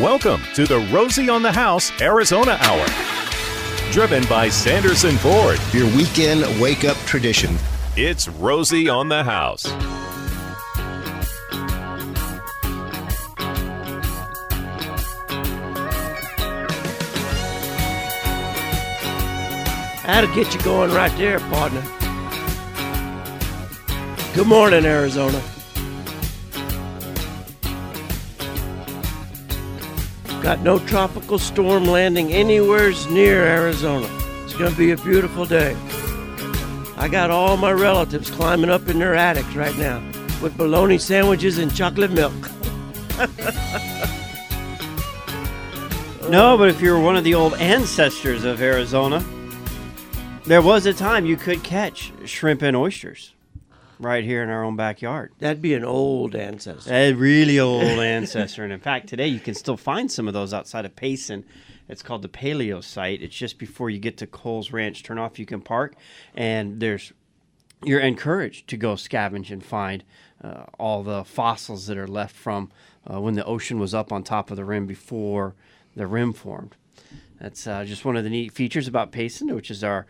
Welcome to the Rosie on the House Arizona Hour. Driven by Sanderson Ford. Your weekend wake up tradition. It's Rosie on the House. That'll get you going right there, partner. Good morning, Arizona. Got no tropical storm landing anywhere near Arizona. It's going to be a beautiful day. I got all my relatives climbing up in their attics right now with bologna sandwiches and chocolate milk. No, but if you're one of the old ancestors of Arizona, there was a time you could catch shrimp and oysters right here in our own backyard. That'd be an old ancestor. A really old ancestor. And in fact, today you can still find some of those outside of Payson. It's called the Paleo site. It's just before you get to Kohl's Ranch. Turn off, you can park, and there's you're encouraged to go scavenge and find uh, all the fossils that are left from uh, when the ocean was up on top of the rim before the rim formed. That's uh, just one of the neat features about Payson, which is our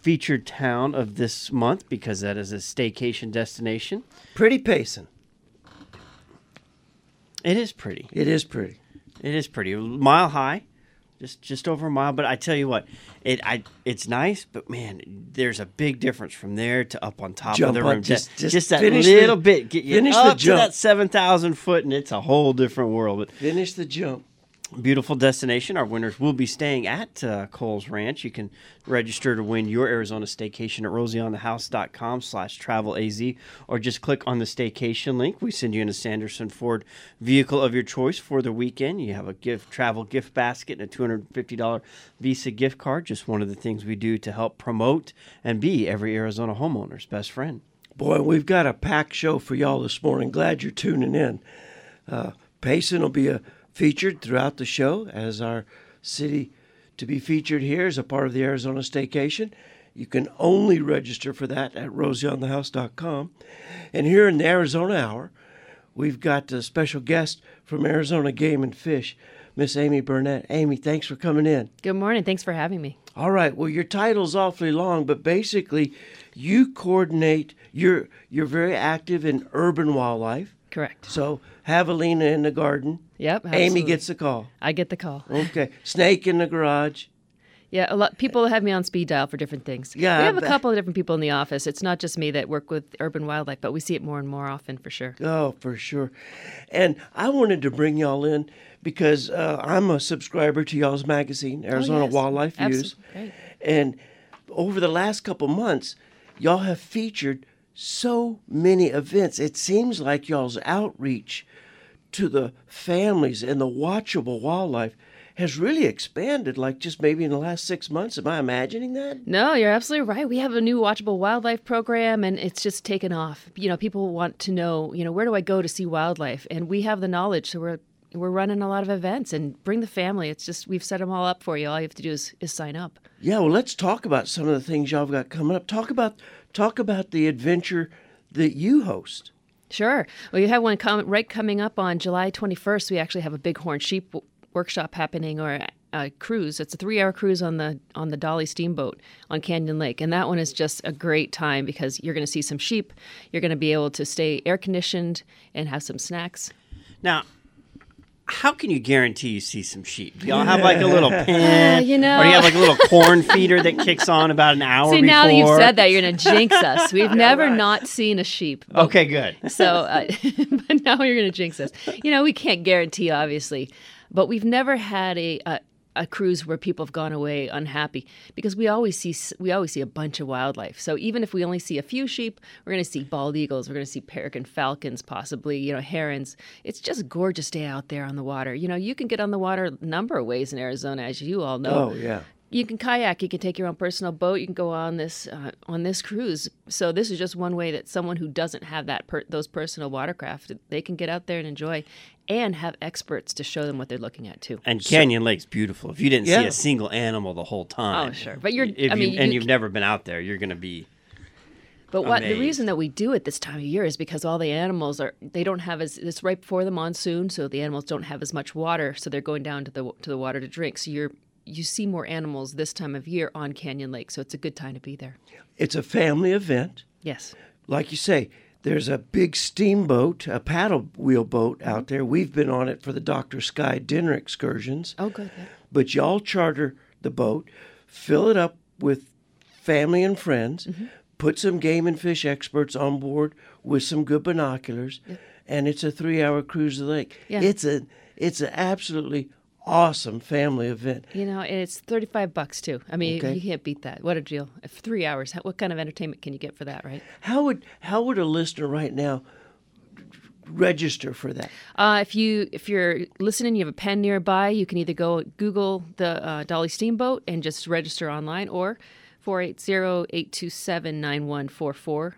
featured town of this month because that is a staycation destination. Pretty Payson. It is pretty. It is pretty. It is pretty. Mile high, just just over a mile. But I tell you what, it I it's nice, but man, there's a big difference from there to up on top Jump of the up, rim. just- Just, just that finish the- little bit, get you finish the up to jump. that seven thousand foot, and it's a whole different world. But Finish the jump. Beautiful destination. Our winners will be staying at uh, Kohl's Ranch. You can register to win your Arizona staycation at rosieonthehouse.com slash travel az or just click on the staycation link. We send you in a Sanderson Ford vehicle of your choice for the weekend. You have a gift travel gift basket and a $250 Visa gift card. Just one of the things we do to help promote and be every Arizona homeowner's best friend. Boy, we've got a packed show for y'all this morning. Glad you're tuning in. Uh, Payson will be uh featured throughout the show as our city to be featured here as a part of the Arizona Staycation. You can only register for that at rosieonthehouse.com. And here in the Arizona Hour, we've got a special guest from Arizona Game and Fish, Miss Amy Burnett. Amy, thanks for coming in. Good morning. Thanks for having me. All right. Well, your title's awfully long, but basically, you coordinate. You're you're very active in urban wildlife. Correct. So javelina in the garden. Yep. Amy gets the call. I get the call. Okay. Snake in the garage. Yeah, a lot people have me on speed dial for different things. Yeah, we have a couple of different people in the office. It's not just me that work with urban wildlife, but we see it more and more often for sure. Oh, for sure. And I wanted to bring y'all in because uh, I'm a subscriber to y'all's magazine, Arizona Oh, yes. Wildlife Views. Absolutely. And over the last couple months, y'all have featured so many events. It seems like y'all's outreach to the families and the watchable wildlife has really expanded, like just maybe in the last six months. Am I imagining that? No, you're absolutely right. We have a new watchable wildlife program and it's just taken off. You know, people want to know, you know, where do I go to see wildlife? And we have the knowledge, so we're we're running a lot of events and bring the family. It's just we've set them all up for you. All you have to do is, is sign up. Yeah, well, let's talk about some of the things y'all have got coming up. Talk about talk about the adventure that you host. Sure. Well, you have one com- right coming up on July 21st. We actually have a bighorn sheep w- workshop happening, or a, a cruise. It's a three-hour cruise on the on the Dolly steamboat on Canyon Lake, and that one is just a great time because you're going to see some sheep. You're going to be able to stay air conditioned and have some snacks. Now, how can you guarantee you see some sheep? Do y'all have like a little pen? Uh, you know- Or do you have like a little corn feeder that kicks on about an hour See, before? now that you've said that, you're going to jinx us. We've never not seen a sheep. but Okay, good. So, uh, but now you're going to jinx us. You know, we can't guarantee, obviously, but we've never had a, a a cruise where people have gone away unhappy because we always see we always see a bunch of wildlife. So even if we only see a few sheep, we're going to see bald eagles, we're going to see peregrine falcons, possibly you know herons. It's just a gorgeous day out there on the water. You know, you can get on the water a number of ways in Arizona, as you all know Oh yeah. You can kayak you can take your own personal boat you can go on this uh, on this cruise so this is just one way that someone who doesn't have that per- those personal watercraft they can get out there and enjoy and have experts to show them what they're looking at too And Canyon Lake's beautiful. If you didn't see a single animal the whole time, Oh, sure. But you're- if I you, mean, and you you've never been out there, you're going to be. But what the reason that we do it this time of year is because all the animals are they don't have as it's right before the monsoon, so the animals don't have as much water, so they're going down to the to the water to drink. So you're you see more animals this time of year on Canyon Lake, so it's a good time to be there. It's a family event. Yes. Like you say, there's a big steamboat, a paddle wheel boat out there. We've been on it for the Dr. Sky dinner excursions. Oh, good. yeah. But y'all charter the boat, fill it up with family and friends, Mm-hmm. put some game and fish experts on board with some good binoculars, and it's a three-hour cruise to the lake. Yeah. It's a it's an absolutely awesome family event. You know, and it's thirty five bucks too. I mean, Okay. you can't beat that. What a deal! If three hours, what kind of entertainment can you get for that, right? How would how would a listener right now register for that? Uh, if you if you're listening, you have a pen nearby, you can either go Google the uh, Dolly Steamboat and just register online, or 480-827-9144,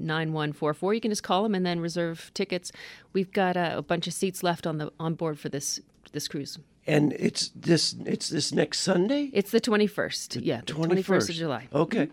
480-827-9144. You can just call them and then reserve tickets. We've got uh, a bunch of seats left on the on board for this this cruise. And it's this it's this next Sunday, It's the 21st. yeah, the 21st of July. Okay,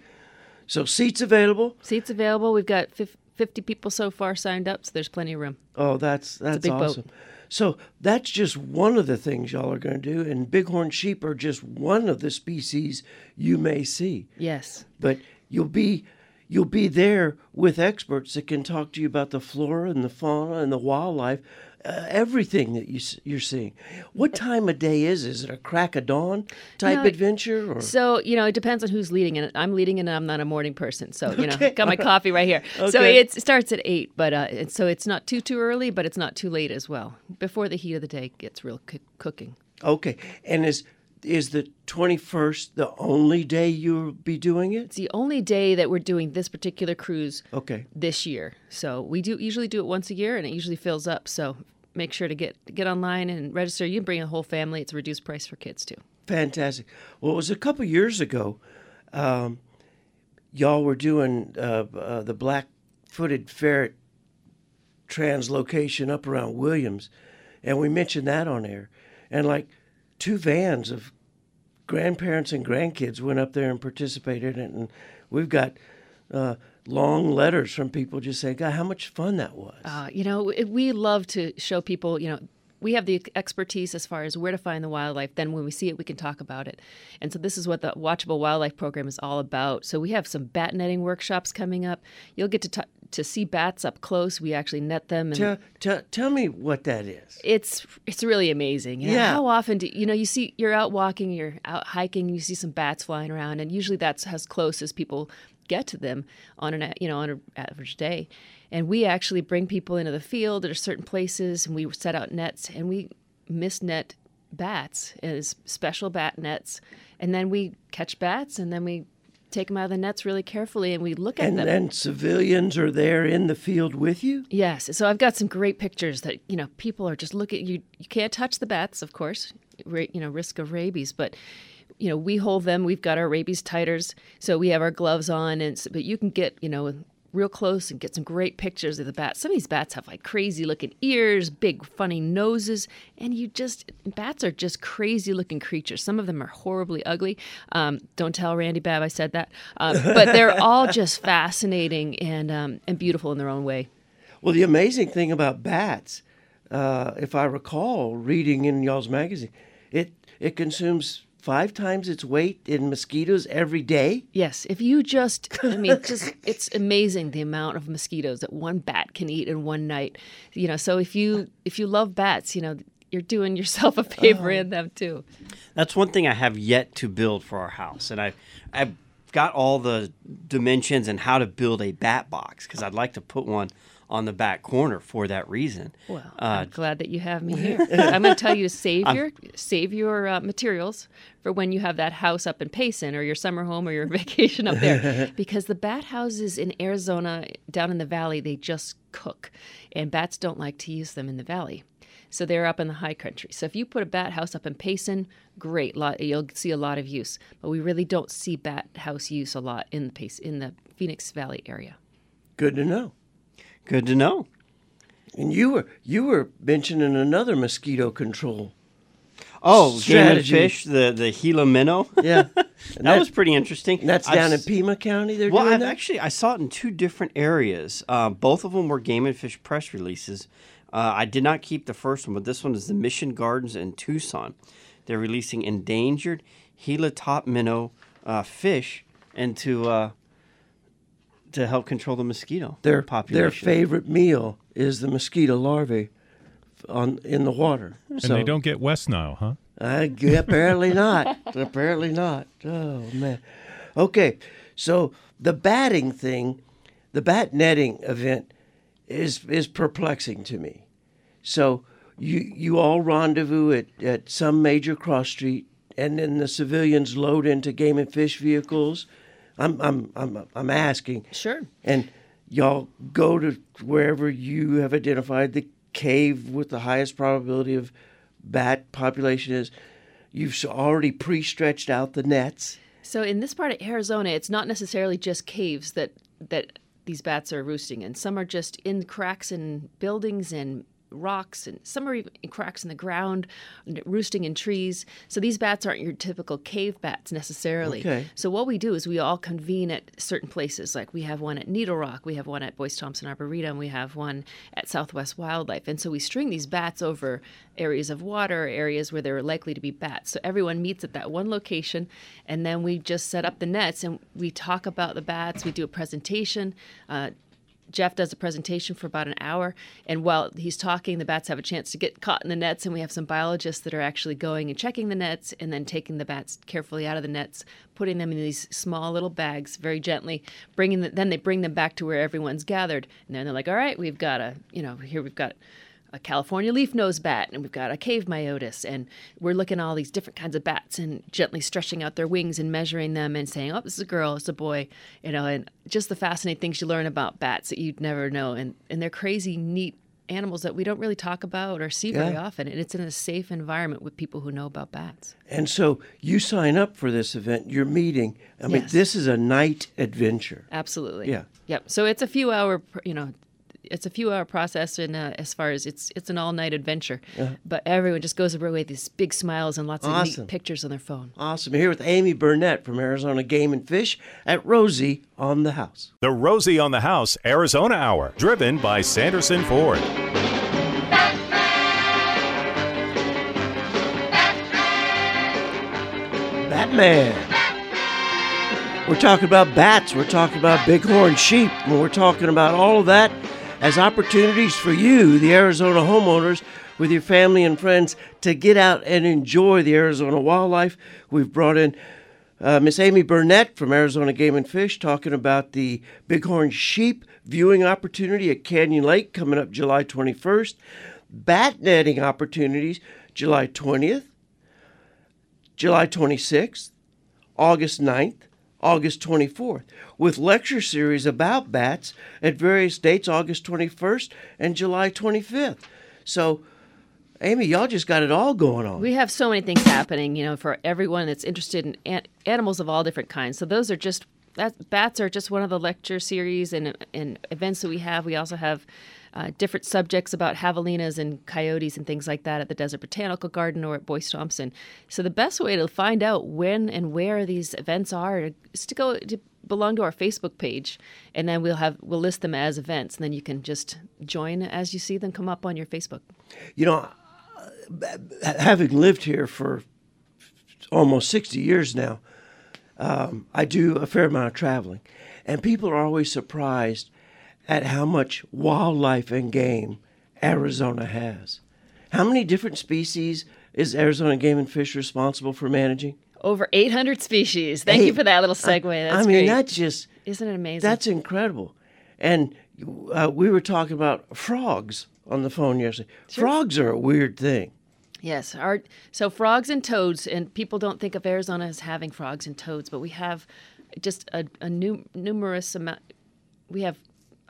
so seats available. Seats available. We've got 50 people so far signed up, so there's plenty of room. Oh, that's that's big boat. awesome. So that's just one of the things y'all are going to do, and bighorn sheep are just one of the species you may see. Yes. But you'll be you'll be there with experts that can talk to you about the flora and the fauna and the wildlife, uh, everything that you, you're seeing. What time of day is? it? Is it a crack of dawn type adventure or? So, you know, it depends on who's leading it. I'm leading it and I'm not a morning person. So, you know, Okay. got my coffee right here. So it starts at 8, but uh, so it's not too, too early, but it's not too late as well. Before the heat of the day gets real coo- cooking. Okay, and is is the 21st the only day you'll be doing it? It's the only day that we're doing this particular cruise Okay. this year. So we do usually do it once a year and it usually fills up. So make sure to get get online and register. You can bring a whole family. It's a reduced price for kids too. Fantastic. Well, it was a couple years ago. Um, y'all were doing uh, uh, the black-footed ferret translocation up around Williams, and we mentioned that on air. And like two vans of grandparents and grandkids went up there and participated, in it, and we've got uh, long letters from people just saying, "God, how much fun that was!" Uh, you know, we love to show people, you know, we have the expertise as far as where to find the wildlife. Then when we see it, we can talk about it. And so this is what the Watchable Wildlife Program is all about. So we have some bat netting workshops coming up. You'll get to t- to see bats up close. We actually net them. And tell, tell, tell me what that is. it's it's really amazing. You know, Yeah. How often do you know you see you're out walking, you're out hiking, you see some bats flying around, and usually that's as close as people get to them on an you know on an average day. And we actually bring people into the field at certain places, and we set out nets, and we mist net bats as special bat nets, and then we catch bats, and then we take them out of the nets really carefully, and we look at And them. then civilians are there in the field with you. Yes. So I've got some great pictures that you know people are just looking. You you can't touch the bats, of course, ra- you know risk of rabies, but you know we hold them. We've got our rabies titers, so we have our gloves on, and but you can get you know real close and get some great pictures of the bats. Some of these bats have like crazy looking ears, big funny noses, and you just bats are just crazy looking creatures. Some of them are horribly ugly. Um, don't tell Randy Babb I said that, um, but they're all just fascinating and um, and beautiful in their own way. Well, the amazing thing about bats, uh, if I recall reading in y'all's magazine, it it consumes five times its weight in mosquitoes every day. Yes, if you just, I mean, just it's amazing the amount of mosquitoes that one bat can eat in one night. You know, so if you if you love bats, you know, you're doing yourself a favor oh. in them too. That's one thing I have yet to build for our house, and I, I've got all the dimensions and how to build a bat box because I'd like to put one on the back corner for that reason. Well, Uh, I'm glad that you have me here. I'm going to tell you to save your save your uh, materials for when you have that house up in Payson or your summer home or your vacation up there, because the bat houses in Arizona down in the valley they just cook, and bats don't like to use them in the valley. So they're up in the high country. So if you put a bat house up in Payson, great, lot, you'll see a lot of use. But we really don't see bat house use a lot in the Pace in the Phoenix Valley area. Good to know. Good to know. And you were you were mentioning another mosquito control. Oh, game and fish, the the Gila minnow. Yeah, And that was pretty interesting. that's I've down in Pima County. They're Well, doing I've that. actually I saw it in two different areas. Uh, both of them were Game and Fish press releases. Uh, I did not keep the first one, but this one is the Mission Gardens in Tucson. They're releasing endangered Gila top minnow uh, fish into uh, to help control the mosquito their population. their favorite meal is the mosquito larvae on in the water. And so they don't get West Nile, huh? I g- apparently not. apparently not. Oh man. Okay, so the batting thing, the bat netting event, is is perplexing to me. So you you all rendezvous at, at some major cross street, and then the civilians load into game and fish vehicles. I'm I'm I'm I'm asking. Sure. And y'all go to wherever you have identified the cave with the highest probability of bat population is. You've already pre-stretched out the nets. So in this part of Arizona, it's not necessarily just caves that that these bats are roosting in. Some are just in cracks in buildings and rocks, and some are even in cracks in the ground, roosting in trees. So these bats aren't your typical cave bats necessarily. Okay. So what we do is we all convene at certain places. Like we have one at Needle Rock, we have one at Boyce Thompson Arboretum, we have one at Southwest Wildlife, and so we string these bats over areas of water, areas where there are likely to be bats. So everyone meets at that one location, and then we just set up the nets and we talk about the bats. We do a presentation. Uh, Jeff does a presentation for about an hour, and while he's talking, the bats have a chance to get caught in the nets, and we have some biologists that are actually going and checking the nets, and then taking the bats carefully out of the nets, putting them in these small little bags very gently, bringing the, then they bring them back to where everyone's gathered, and then they're like, all right, we've got a, you know, here we've got a California leaf nose bat, and we've got a cave myotis, and we're looking at all these different kinds of bats and gently stretching out their wings and measuring them and saying, "Oh, this is a girl, it's a boy," you know, and just the fascinating things you learn about bats that you'd never know, and and they're crazy, neat animals that we don't really talk about or see very often, and it's in a safe environment with people who know about bats. And so you sign up for this event, you're meeting. I mean, Yes. this is a night adventure. Absolutely. Yeah. Yep. So it's a few hour, you know, it's a few hour process, and uh, as far as it's it's an all night adventure. But everyone just goes away with these big smiles and lots of neat pictures on their phone. Awesome. Here with Amy Burnett from Arizona Game and Fish at Rosie on the House. The Rosie on the House Arizona Hour, driven by Sanderson Ford. Batman. We're talking about bats. We're talking about bighorn sheep. And we're talking about all of that as opportunities for you, the Arizona homeowners, with your family and friends to get out and enjoy the Arizona wildlife. We've brought in uh, Miss Amy Burnett from Arizona Game and Fish talking about the bighorn sheep viewing opportunity at Canyon Lake coming up July 21st, bat netting opportunities July 20th, July 26th, August 9th, August 24th, with lecture series about bats at various dates, August 21st and July 25th. So, Amy, y'all just got it all going on. We have so many things happening, you know, for everyone that's interested in an- animals of all different kinds. So those are just that bats are just one of the lecture series and and events that we have. We also have uh, different subjects about javelinas and coyotes and things like that at the Desert Botanical Garden or at Boyce Thompson. So the best way to find out when and where these events are is to go to belong to our Facebook page, and then we'll have we'll list them as events, and then you can just join as you see them come up on your Facebook. you know, having lived here for almost 60 years now, um, I do a fair amount of traveling. And people are always surprised at how much wildlife and game Arizona has. How many different species is Arizona Game and Fish responsible for managing? Over 800 species. Thank Hey, you for that little segue. That's I mean, great. that's just Isn't it amazing? that's incredible. And uh, we were talking about frogs on the phone yesterday. Frogs are a weird thing. yes. Our, so frogs and toads, and people don't think of Arizona as having frogs and toads, but we have just a, a nu- numerous amount. We have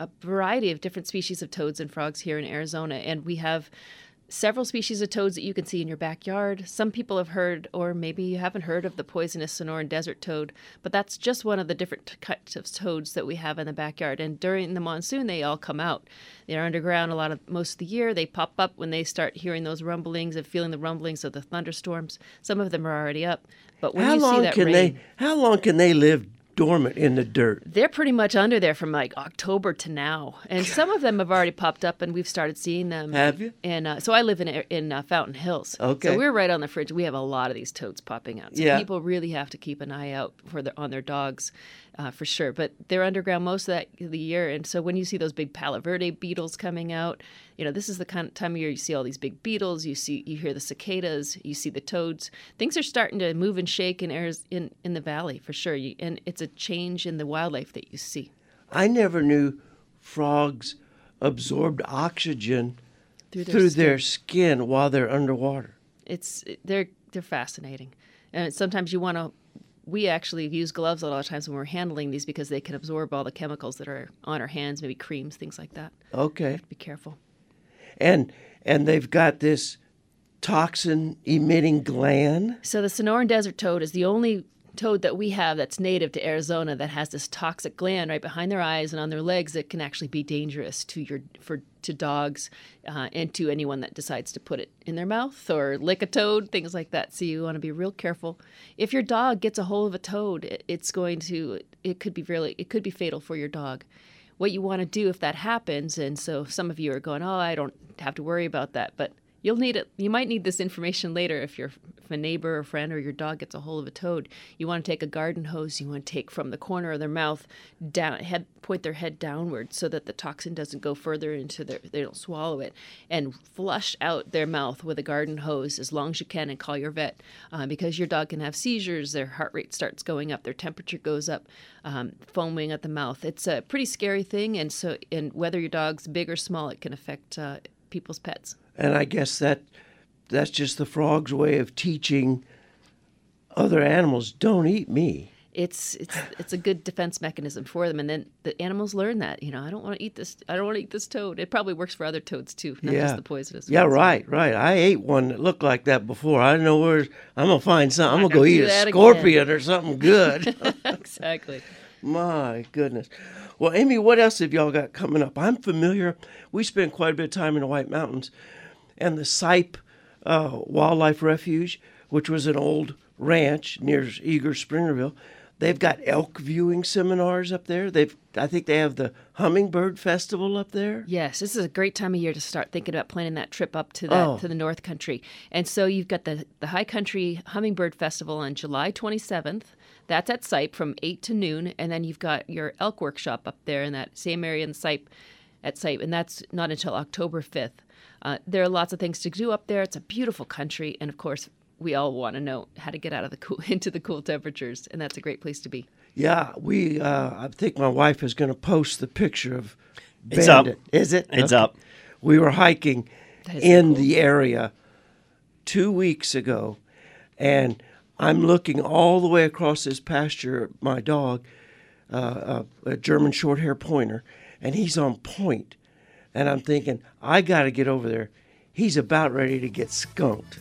a variety of different species of toads and frogs here in Arizona, and we have several species of toads that you can see in your backyard. Some people have heard, or maybe you haven't heard of the poisonous Sonoran desert toad, but that's just one of the different types of toads that we have in the backyard. And during the monsoon, they all come out. They're underground a lot of most of the year. They pop up when they start hearing those rumblings and feeling the rumblings of the thunderstorms. Some of them are already up, but when how you see long that can rain, they? How long can they live dormant in the dirt? they're pretty much under there from like October to now, and some of them have already popped up, and we've started seeing them. Have you? And uh, so I live in in uh, Fountain Hills. Okay. So we're right on the fridge. We have a lot of these toads popping out. So Yeah. people really have to keep an eye out for their on their dogs, uh, for sure. But they're underground most of that the year, and so when you see those big Palo Verde beetles coming out, you know this is the kind of time of year you see all these big beetles. You see you hear the cicadas. You see the toads. Things are starting to move and shake in areas in in the valley for sure. You, and it's a change in the wildlife that you see. I never knew frogs absorbed oxygen Through their through skin. their skin while they're underwater. it's they're they're fascinating and sometimes you want to we actually use gloves a lot of times when we're handling these because they can absorb all the chemicals that are on our hands maybe creams things like that Okay. be careful And and they've got this toxin emitting gland. so the sonoran desert toad is the only toad that we have that's native to arizona that has this toxic gland right behind their eyes and on their legs that can actually be dangerous to your for to dogs uh, and to anyone that decides to put it in their mouth or lick a toad things like that. So you want to be real careful. If your dog gets a hold of a toad it, it's going to it could be really it could be fatal for your dog. What you want to do if that happens and so some of you are going oh i don't have to worry about that but you'll need it you might need this information later if you're if a neighbor or friend or your dog gets a hold of a toad. You want to take a garden hose you want to take from the corner of their mouth down head point their head downward so that the toxin doesn't go further into their they don't swallow it and flush out their mouth with a garden hose as long as you can and call your vet. Uh, because your dog can have seizures their heart rate starts going up their temperature goes up um, foaming at the mouth. It's a pretty scary thing and so and whether your dog's big or small it can affect uh, people's pets And I guess that that's just the frog's way of teaching other animals don't eat me. it's it's it's a good defense mechanism for them and then the animals learn that you know i don't want to eat this i don't want to eat this toad it probably works for other toads too not yeah. just the poisonous ones. Yeah, ones. right, right. I ate one that looked like that before. I know where I'm gonna find something. I'm gonna go eat a that again. scorpion or something good. exactly My goodness. Well, Amy, what else have y'all got coming up? I'm familiar. We spent quite a bit of time in the White Mountains, and the Sipe uh, Wildlife Refuge, which was an old ranch near Eagar Springerville. They've got elk viewing seminars up there. They've, I think, they have the Hummingbird Festival up there. Yes, this is a great time of year to start thinking about planning that trip up to that Oh. to the North Country. And so you've got the the High Country Hummingbird Festival on July 27th. That's at Sipe from 8 to noon, and then you've got your elk workshop up there in that same area in Sipe at Sipe, and that's not until October 5th. Uh, there are lots of things to do up there. It's a beautiful country, and of course, we all want to know how to get out of the cool into the cool temperatures, and that's a great place to be. Yeah, we. Uh, I think my wife is going to post the picture of. It's up. Is it? It's up. We were hiking That is so in cool. the area two weeks ago, and I'm looking all the way across this pasture. at My dog, uh, a, a German Shorthair Pointer, and he's on point, and I'm thinking I got to get over there. He's about ready to get skunked,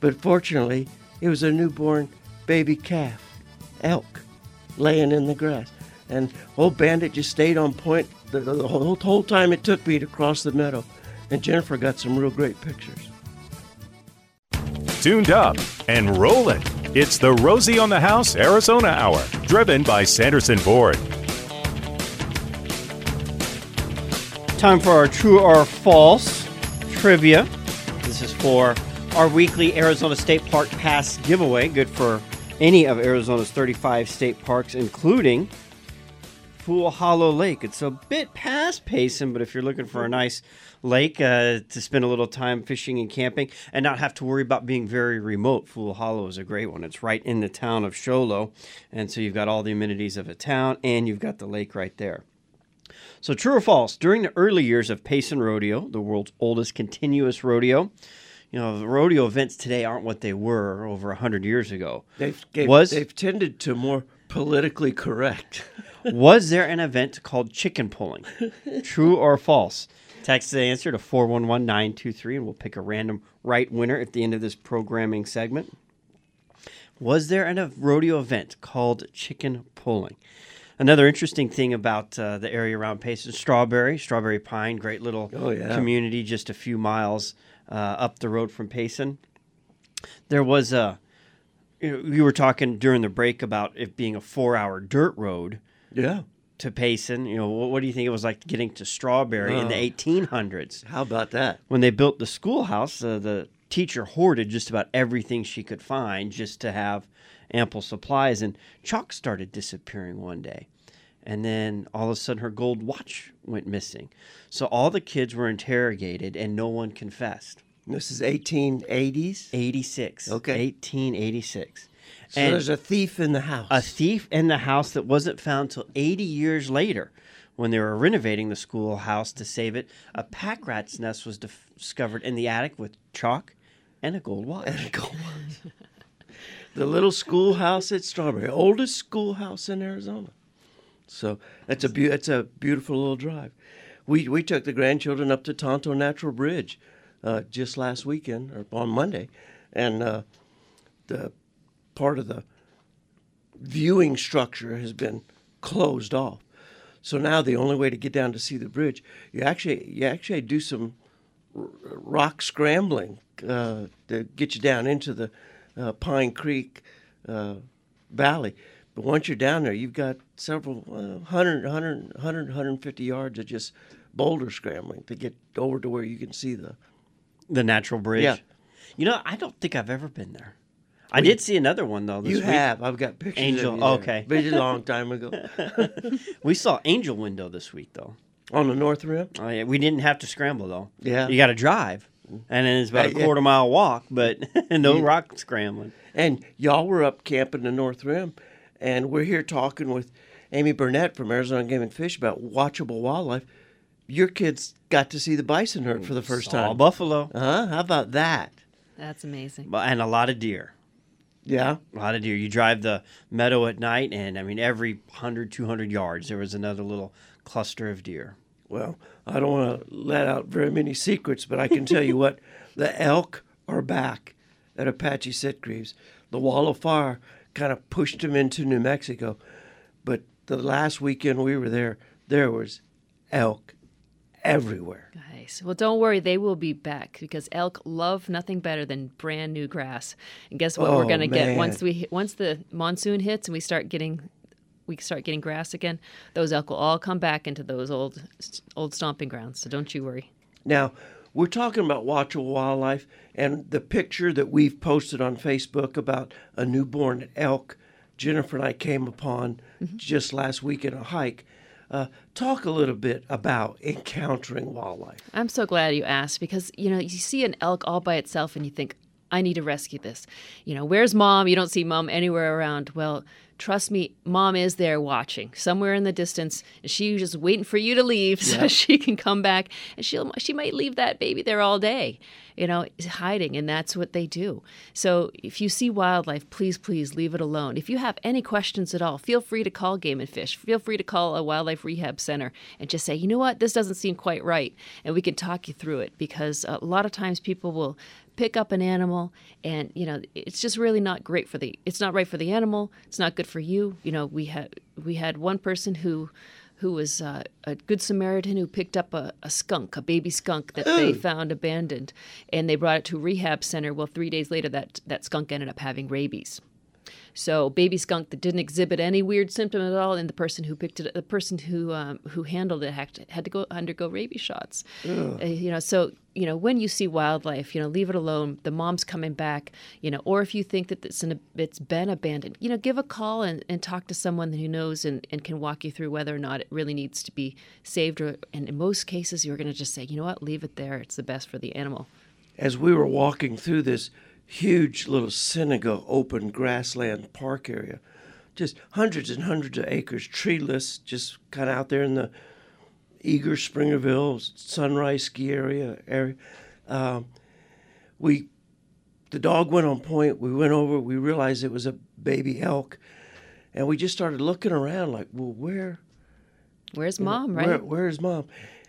but fortunately, it was a newborn baby calf, elk, laying in the grass, and old Bandit just stayed on point the, the whole, whole time it took me to cross the meadow, and Jennifer got some real great pictures. Tuned up and rolling. It's the Rosie on the House Arizona Hour, driven by Sanderson Ford. Time for our true or false trivia. This is for our weekly Arizona State Park Pass giveaway, good for any of Arizona's 35 state parks, including Fool Hollow Lake. It's a bit past Payson, but if you're looking for a nice lake uh, to spend a little time fishing and camping and not have to worry about being very remote, Fool Hollow is a great one. It's right in the town of Show Low, and so you've got all the amenities of a town and you've got the lake right there. So, true or false? During the early years of Payson Rodeo, the world's oldest continuous rodeo, you know, the rodeo events today aren't what they were over 100 years ago. They've gave, Was- they've tended to more politically correct. Was there an event called chicken pulling? True or false? Text the answer to 411 923, and we'll pick a random right winner at the end of this programming segment. Was there a rodeo event called chicken pulling? Another interesting thing about uh, the area around Payson, Strawberry, Strawberry Pine, great little Oh, yeah. community just a few miles uh, up the road from Payson. There was a, you, know, you were talking during the break about it being a four hour dirt road Yeah. to Payson. You know, what, what do you think it was like getting to Strawberry in the Oh. 1800s? How about that? When they built the schoolhouse, uh, the teacher hoarded just about everything she could find just to have ample supplies. And chalk started disappearing one day. And then all of a sudden, her gold watch went missing. So all the kids were interrogated and no one confessed. This is 1880s. 86. Okay. 1886. So and there's a thief in the house. a thief in the house that wasn't found till 80 years later when they were renovating the schoolhouse to save it. A pack rat's nest was discovered in the attic with chalk and a gold watch. and a gold watch. the little schoolhouse at Strawberry, oldest schoolhouse in Arizona. So that's a beau- that's a beautiful little drive. We we took the grandchildren up to Tonto Natural Bridge uh, just last weekend or on Monday, and uh, the part of the viewing structure has been closed off. So now the only way to get down to see the bridge, you actually you actually do some rock scrambling uh, to get you down into the uh, Pine Creek uh, Valley. But once you're down there, you've got several uh, hundred, hundred, hundred, 150 yards of just boulder scrambling to get over to where you can see the. The natural bridge. Yeah. You know, I don't think I've ever been there. I did see another one though. This You week. have. I've got pictures. Angel, Of you there. okay. But it's a long time ago. We saw Angel Window this week though. On the North Rim. Oh yeah, we didn't have to scramble though. Yeah. You got to drive, and then it's about uh, a Yeah, yeah. quarter mile walk, but no rock scrambling. And y'all were up camping the North Rim, and we're here talking with Amy Burnett from Arizona Game and Fish about watchable wildlife. Your kids got to see the bison herd for the first Saw time. buffalo, Huh? How about that? That's amazing. but- and a lot of deer. Yeah. A lot of deer. You drive the meadow at night, and I mean, every 100, 200 yards, there was another little cluster of deer. Well, I don't want to let out very many secrets, but I can tell you what: the elk are back at Apache Sitgreaves. The Wallow Fire kind of pushed them into New Mexico, but the last weekend we were there, there was elk everywhere. Nice. Well, don't worry, they will be back because elk love nothing better than brand new grass. And guess what? We're Oh, going to get once we once the monsoon hits and we start getting we start getting grass again. Those elk will all come back into those old old stomping grounds. So don't you worry. Now, we're talking about watchable wildlife, and the picture that we've posted on Facebook about a newborn elk, Jennifer and I came upon just last week in a hike. Uh, talk a little bit about encountering wildlife. I'm so glad you asked because you know you see an elk all by itself and you think I need to rescue this. You know, where's mom? You don't see mom anywhere around. Well, trust me, mom is there watching somewhere in the distance. And she's just waiting for you to leave so she can come back and she'll she might leave that baby there all day. You know, hiding and that's what they do. So, if you see wildlife, please please leave it alone. If you have any questions at all, feel free to call Game and Fish. Feel free to call a wildlife rehab center and just say, "You know what? This doesn't seem quite right." And we can talk you through it because a lot of times people will pick up an animal and you know it's just really not great for the it's not right for the animal it's not good for you. You know we had we had one person who who was uh, a good samaritan who picked up a, a skunk a baby skunk that they found abandoned and they brought it to a rehab center. Well three days later that that skunk ended up having rabies so baby skunk that didn't exhibit any weird symptom at all, and the person who picked it, the person who um, who handled it had to, had to go undergo rabies shots. Uh, you know, so you know when you see wildlife, you know, leave it alone. The mom's coming back, you know, or if you think that it's an, it's been abandoned, you know, give a call and, and talk to someone who knows and, and can walk you through whether or not it really needs to be saved. Or and in most cases, you're going to just say, you know what, leave it there. It's the best for the animal. As we were walking through this huge little Seneca open grassland park area, just hundreds and hundreds of acres, treeless, just kind of out there in the Eagar, Springerville, Sunrise ski area area. Um, we, the dog went on point. We went over. We realized it was a baby elk, and we just started looking around like, well, where, Where's mom? Right? where, where's mom?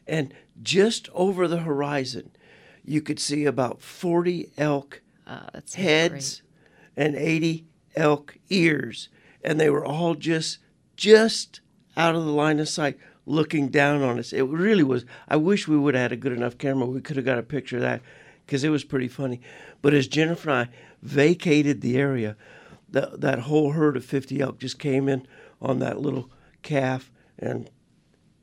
and just over the horizon, you could see about 40 elk Uh, that's heads and 80 elk ears, and they were all just just out of the line of sight, looking down on us. It really was. I wish we would have had a good enough camera. We could have got a picture of that because it was pretty funny. But as Jennifer and I vacated the area, that that whole herd of 50 elk just came in on that little calf and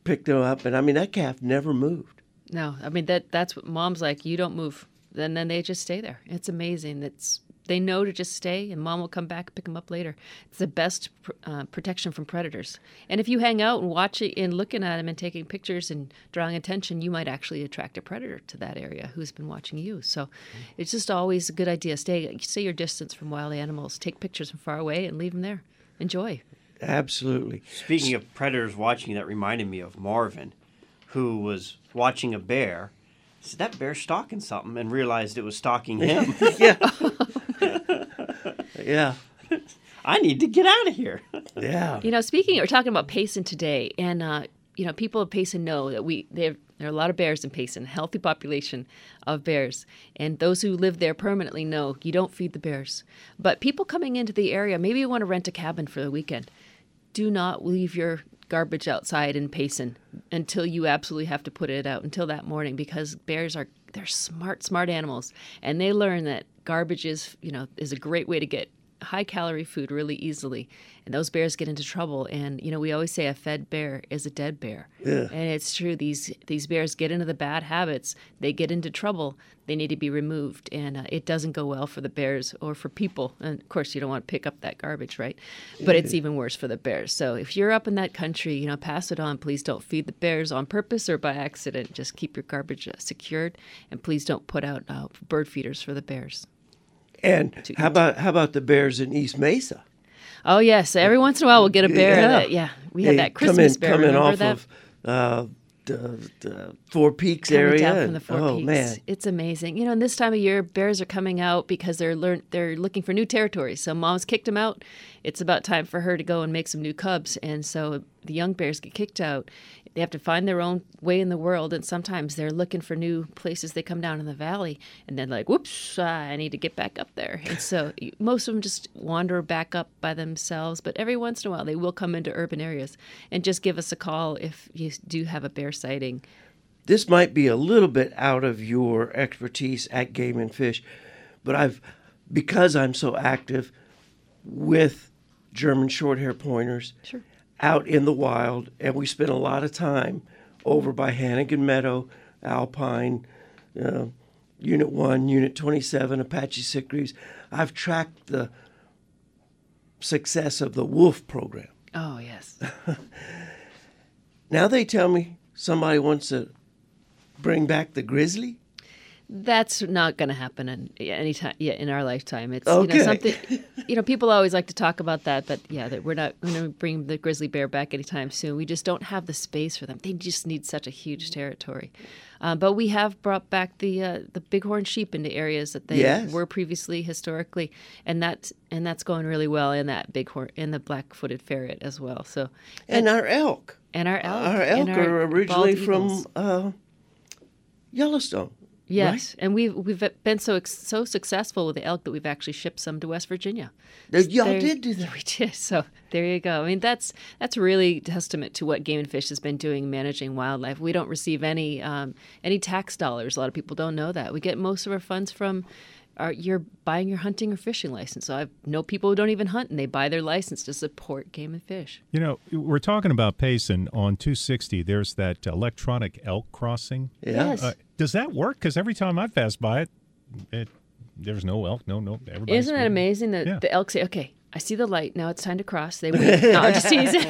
picked them up. And I mean, that calf never moved. No, I mean that that's what mom's like. You don't move, and then they just stay there. It's amazing. It's they know to just stay, and mom will come back and pick them up later. It's the best pr- uh, protection from predators. And if you hang out and watch it and looking at them and taking pictures and drawing attention, you might actually attract a predator to that area who's been watching you. So it's just always a good idea. Stay stay your distance from wild animals. Take pictures from far away and leave them there. Enjoy. Absolutely. Speaking of predators watching, that reminded me of Marvin, who was watching a bear. He said that bear's stalking something, and realized it was stalking him. Yeah. yeah. I need to get out of here. Yeah. You know, speaking, we're talking about Payson today, and uh, you know, people of Payson know that we there there are a lot of bears in Payson, healthy population of bears, and those who live there permanently know you don't feed the bears. But people coming into the area, maybe you want to rent a cabin for the weekend. Do not leave your garbage outside in Payson until you absolutely have to put it out until that morning because bears are they're smart smart animals. And they learn that garbage is you know is a great way to get high calorie food really easily and those bears get into trouble. And you know we always say a fed bear is a dead bear. Yeah. and it's true these these bears get into the bad habits they get into trouble they need to be removed. And uh, it doesn't go well for the bears or for people. And of course you don't want to pick up that garbage right? But it's even worse for the bears. So if you're up in that country you know pass it on. Please don't feed the bears on purpose or by accident. Just keep your garbage uh, secured. And please don't put out uh, bird feeders for the bears And how eat. about how about the bears in East Mesa? Oh yes, every once in a while we'll get a bear. Yeah. That, yeah, we had They that come Christmas in, bear. coming off that? of uh, the, the Four Peaks Coming area. down from the Four oh Peaks. man, It's amazing. You know, and this time of year, bears are coming out because they're learn they're looking for new territory. So mom's kicked them out. It's about time for her to go and make some new cubs. And so the young bears get kicked out. They have to find their own way in the world, and sometimes they're looking for new places. They come down in the valley, and then like, whoops, ah, I need to get back up there. And so most of them just wander back up by themselves. But every once in a while, they will come into urban areas and just give us a call if you do have a bear sighting. this might be a little bit out of your expertise at Game and Fish, but I've because I'm so active with German Shorthair Pointers Sure. Out in the wild, and we spent a lot of time over by Hannagan Meadow, Alpine, uh, Unit 1, Unit 27, Apache Sitgreaves. I've tracked the success of the Wolf program. Oh yes. Now they tell me somebody wants to bring back the grizzly. That's not going to happen in any time yeah, in our lifetime. It's Okay. you know something. You know, people always like to talk about that, but yeah, that we're not going to bring the grizzly bear back anytime soon. We just don't have the space for them. They just need such a huge territory. Uh, but we have brought back the uh, the bighorn sheep into areas that they Yes. were previously historically, and that's and that's going really well. in that bighorn in the black-footed ferret as well. So And our elk. and our elk, Our and elk are originally from uh, Yellowstone. Yes, and we've we've been so so successful with the elk that we've actually shipped some to West Virginia. They- y'all There- did do that. We did. So there you go. I mean, that's that's really testament to what Game and Fish has been doing managing wildlife. We don't receive any um, any tax dollars. A lot of people don't know that. We get most of our funds from. Our, you're buying your hunting or fishing license. So I know people who don't even hunt and they buy their license to support game and fish. You know, we're talking about Payson on 260. There's that electronic elk crossing. Yeah. Yes. Uh, does that work? Because every time I pass by it, it there's no elk. No, no. Everybody's Isn't that amazing that Yeah. the elk say, "Okay, I see the light. Now it's time to cross." They wait. no, I'm just teasing.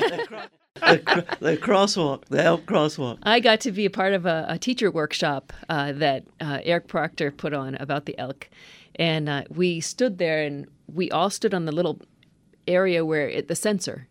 The, the crosswalk, the elk crosswalk. I got to be a part of a, a teacher workshop uh, that uh, Eric Proctor put on about the elk. And uh, we stood there and we all stood on the little area where it, the sensor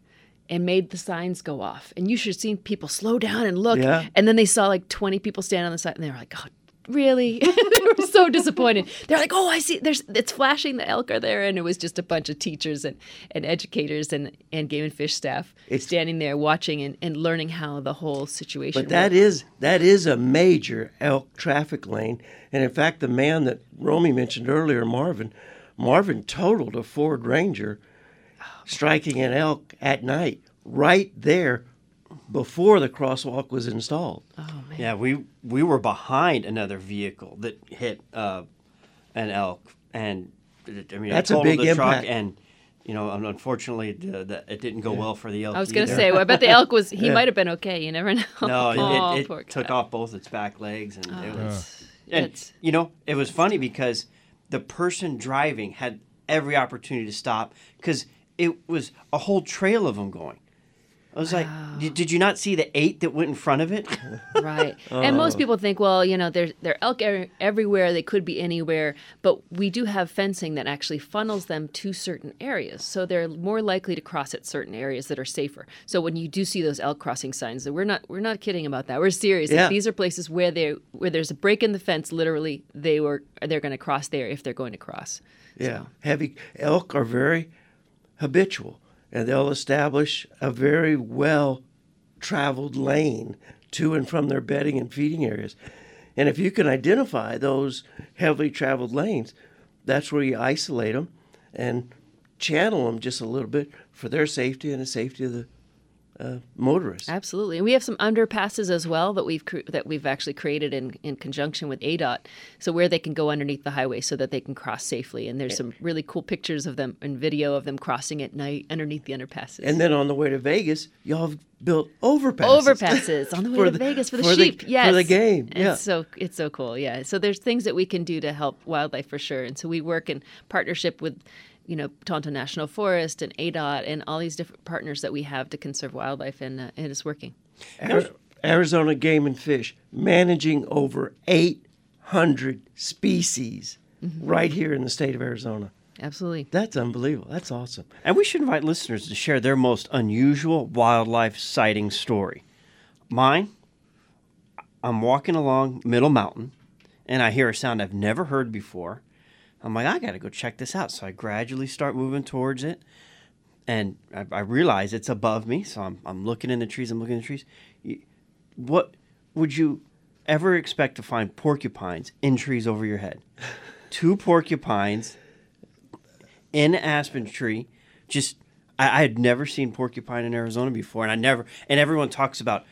and made the signs go off. And you should have seen people slow down and look. Yeah. And then they saw like 20 people stand on the side and they were like, oh, really? they were so disappointed. They're like, oh, I see. There's it's flashing. The elk are there, and it was just a bunch of teachers and, and educators and, and game and fish staff It's- standing there watching and, and learning how the whole situation. But that worked. is that is a major elk traffic lane, and in fact, the man that Romy mentioned earlier, Marvin, Marvin totaled a Ford Ranger, oh, striking an elk at night right there before the crosswalk was installed. Oh man. Yeah, we we were behind another vehicle that hit uh, an elk, and I mean, That's it a big the truck, impact. and you know, unfortunately, the, the, it didn't go well for the elk. I was gonna say, well, I bet the elk was. He might have been okay. You never know. No, oh, it, it, it took off both its back legs, and it was. And It's- you know, it was funny because the person driving had every opportunity to stop because it was a whole trail of them going. I was like, "Did- did you not see the eight that went in front of it? right. And Oh. most people think, well, you know, there there are elk er- everywhere. They could be anywhere, but we do have fencing that actually funnels them to certain areas, so they're more likely to cross at certain areas that are safer. So when you do see those elk crossing signs, that we're not we're not kidding about that. We're serious. Like, these are places where they where there's a break in the fence. Literally, they were they're going to cross there if they're going to cross. Yeah, heavy elk are very habitual, and they'll establish a very well traveled lane to and from their bedding and feeding areas. And if you can identify those heavily traveled lanes, that's where you isolate them and channel them just a little bit for their safety and the safety of the uh, motorists. Absolutely, and we have some underpasses as well that we've cre- that we've actually created in, in conjunction with ADOT, so where they can go underneath the highway so that they can cross safely. And there's some really cool pictures of them and video of them crossing at night underneath the underpasses. And then on the way to Vegas, y'all have built overpasses. overpasses on the way to the- Vegas for the for the- sheep. for the game, yeah. It's so it's so cool. Yeah. So there's things that we can do to help wildlife for sure. And so we work in partnership with, you know, Tonto National Forest and ADOT and all these different partners that we have to conserve wildlife, and uh, and it's working. Ari- Arizona Game and Fish managing over 800 species Mm-hmm. right here in the state of Arizona. Absolutely. That's unbelievable. That's awesome. And we should invite listeners to share their most unusual wildlife sighting story. Mine, I'm walking along Middle Mountain and I hear a sound I've never heard before. I'm like, I got to go check this out. So I gradually start moving towards it. And I, I realize it's above me. So I'm, I'm looking in the trees. I'm looking in the trees. What would you ever expect to find porcupines in trees over your head? Two porcupines in aspen tree. Just I, I had never seen porcupine in Arizona before, and I never. And everyone talks about.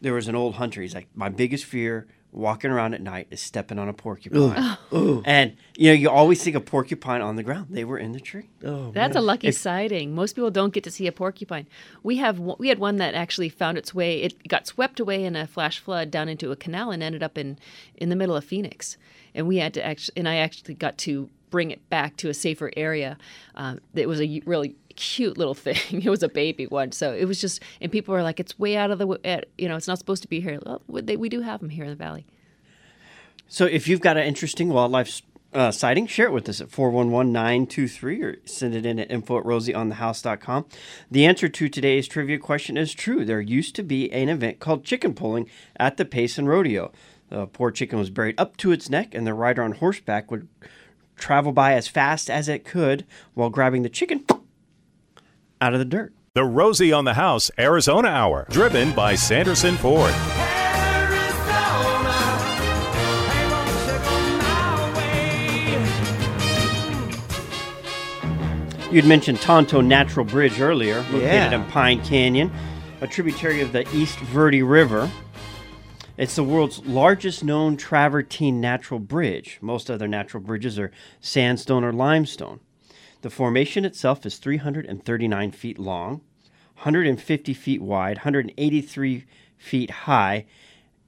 There was an old hunter. He's like, my biggest fear walking around at night is stepping on a porcupine. And you know, you always think a porcupine on the ground. They were in the tree. Oh, That's a lucky sighting. Most people don't get to see a porcupine. We have one- we had one that actually found its way. It got swept away in a flash flood down into a canal and ended up in in the middle of Phoenix. And we had to actually, and I actually got to bring it back to a safer area. Um, it was a really cute little thing. It was a baby one, so it was just. And people were like, "It's way out of the, you know, it's not supposed to be here." Well, we- they, we do have them here in the valley. So if you've got an interesting wildlife uh, sighting, share it with us at 411-923 or send it in at info at rosieonthehouse.com. The answer to today's trivia question is true. There used to be an event called chicken pulling at the Payson Rodeo. The poor chicken was buried up to its neck, and the rider on horseback would travel by as fast as it could while grabbing the chicken out of the dirt. The Rosie on the House Arizona Hour, driven by Sanderson Ford. You'd mentioned Tonto Natural Bridge earlier, located Yeah. in Pine Canyon, a tributary of the East Verde River. It's the world's largest known travertine natural bridge. Most other natural bridges are sandstone or limestone. The formation itself is 339 feet long, 150 feet wide, 183 feet high,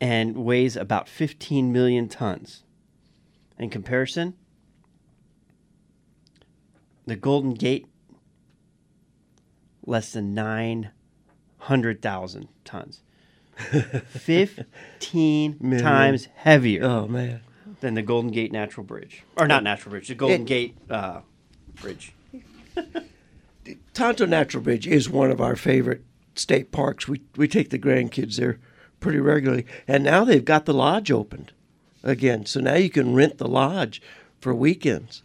and weighs about 15 million tons. In comparison, the Golden Gate less than 900,000 tons. 15 Million. times heavier Oh, man. than the Golden Gate Natural Bridge. Or not Natural Bridge, the Golden It- Gate uh, Bridge. Tonto Natural Bridge is one of our favorite state parks. We, we take the grandkids there pretty regularly. And now they've got the lodge opened. again. So now you can rent the lodge for weekends.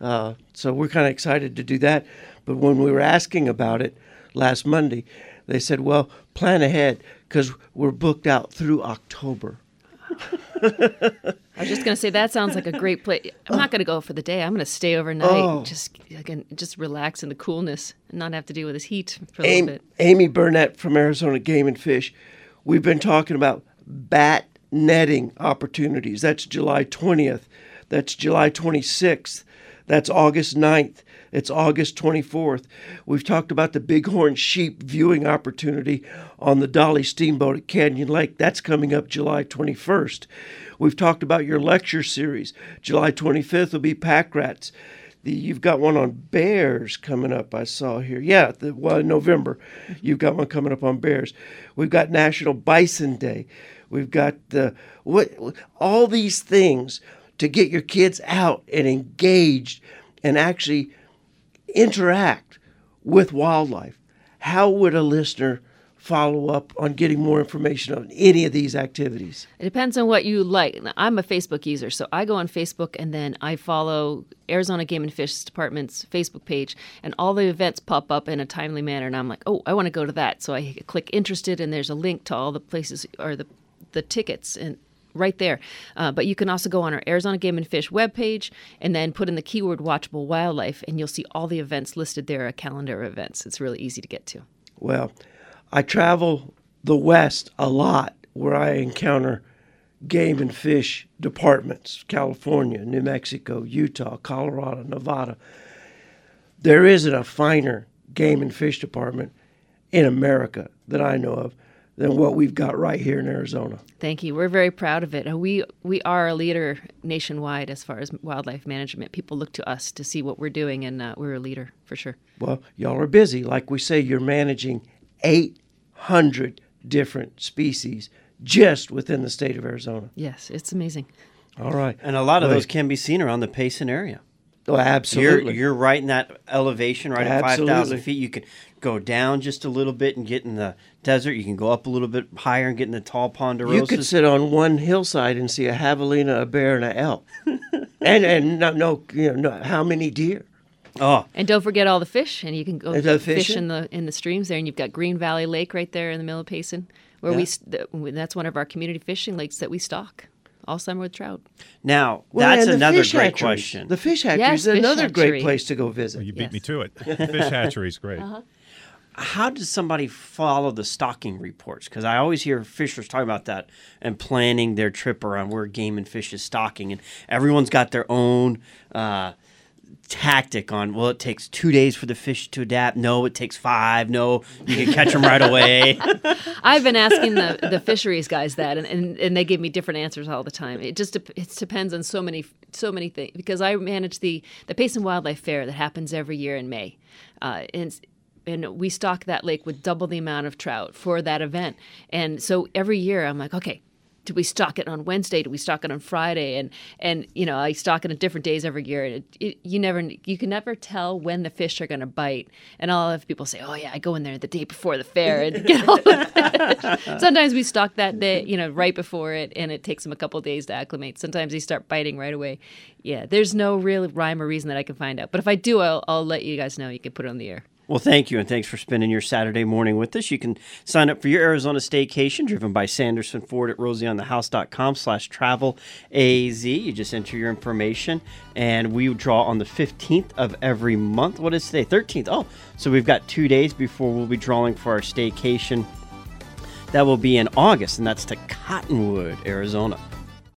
Uh, so we're kind of excited to do that. But when we were asking about it last Monday, they said, well, plan ahead because we're booked out through October. I was just gonna say that sounds like a great place. I'm not gonna go for the day. I'm gonna stay overnight, Oh. just again, just relax in the coolness and not have to deal with this heat for a Amy, little bit. Amy Burnett from Arizona Game and Fish. We've been talking about bat netting opportunities. That's July 20th. That's July 26th. That's August 9th. It's August 24th. We've talked about the bighorn sheep viewing opportunity on the Dolly Steamboat at Canyon Lake. That's coming up July 21st. We've talked about your lecture series. July 25th will be pack rats. The, you've got one on bears coming up. I saw here. Yeah, the, well, in November, you've got one coming up on bears. We've got National Bison Day. We've got the what all these things to get your kids out and engaged and actually interact with wildlife. How would a listener follow up on getting more information on any of these activities? It depends on what you like. I'm a Facebook user, so I go on Facebook and then I follow Arizona Game and Fish Department's Facebook page, and all the events pop up in a timely manner. And I'm like, oh, I want to go to that. So I click interested, and there's a link to all the places or the the tickets and right there. Uh, but you can also go on our Arizona Game and Fish webpage and then put in the keyword watchable wildlife, and you'll see all the events listed there, a calendar of events. It's really easy to get to. Well, I travel the West a lot where I encounter game and fish departments California, New Mexico, Utah, Colorado, Nevada. There isn't a finer game and fish department in America that I know of than what we've got right here in Arizona. Thank you. We're very proud of it. And we we are a leader nationwide as far as wildlife management. People look to us to see what we're doing, and uh, we're a leader for sure. Well, y'all are busy. Like we say, you're managing 800 different species just within the state of Arizona. Yes, it's amazing. All right. And a lot of Wait. those can be seen around the Payson area. Oh, absolutely. You're, absolutely. you're right in that elevation, right at 5,000 feet. You can go down just a little bit and get in the desert. You can go up a little bit higher and get in the tall ponderosa. You could sit on one hillside and see a javelina, a bear, and an elk, and and no, no, you know, no, how many deer? oh, And don't forget all the fish, and you can go Is fish in the in the streams there. And you've got Green Valley Lake right there in the middle of Payson, where we Yeah. s- th- that's one of our community fishing lakes that we stock all summer with trout. now Well, that's another great hatcheries. question. The fish hatchery Yes, is fish another great place to go visit. You beat Yes. me to it. Fish hatchery is great. How does somebody follow the stocking reports? Because I always hear fishers talking about that and planning their trip around where game and fish is stocking, and everyone's got their own uh, tactic on. Well, it takes two days for the fish to adapt. No, it takes five. No, you can catch them right away. I've been asking the, the fisheries guys that, and, and, and they give me different answers all the time. It just it depends on so many so many things because I manage the the Payson Wildlife Fair that happens every year in May, uh, and and we stock that lake with double the amount of trout for that event. And so every year I'm like, okay. Do we stock it on Wednesday? Do we stock it on Friday? And and you know I stock it on different days every year. It, it, you never you can never tell when the fish are going to bite. And I'll have people say, "Oh yeah, I go in there the day before the fair and get all the fish." Sometimes we stock that day, you know, right before it, and it takes them a couple days to acclimate. Sometimes they start biting right away. Yeah, there's no real rhyme or reason that I can find out. But if I do, I'll, I'll let you guys know. You can put it on the air. Well, thank you, and thanks for spending your Saturday morning with us. You can sign up for your Arizona staycation driven by Sanderson Ford at rosieonthehouse.com slash travel AZ. You just enter your information, and we draw on the 15th of every month. What is today? 13th. Oh, so we've got two days before we'll be drawing for our staycation. That will be in August, and that's to Cottonwood, Arizona.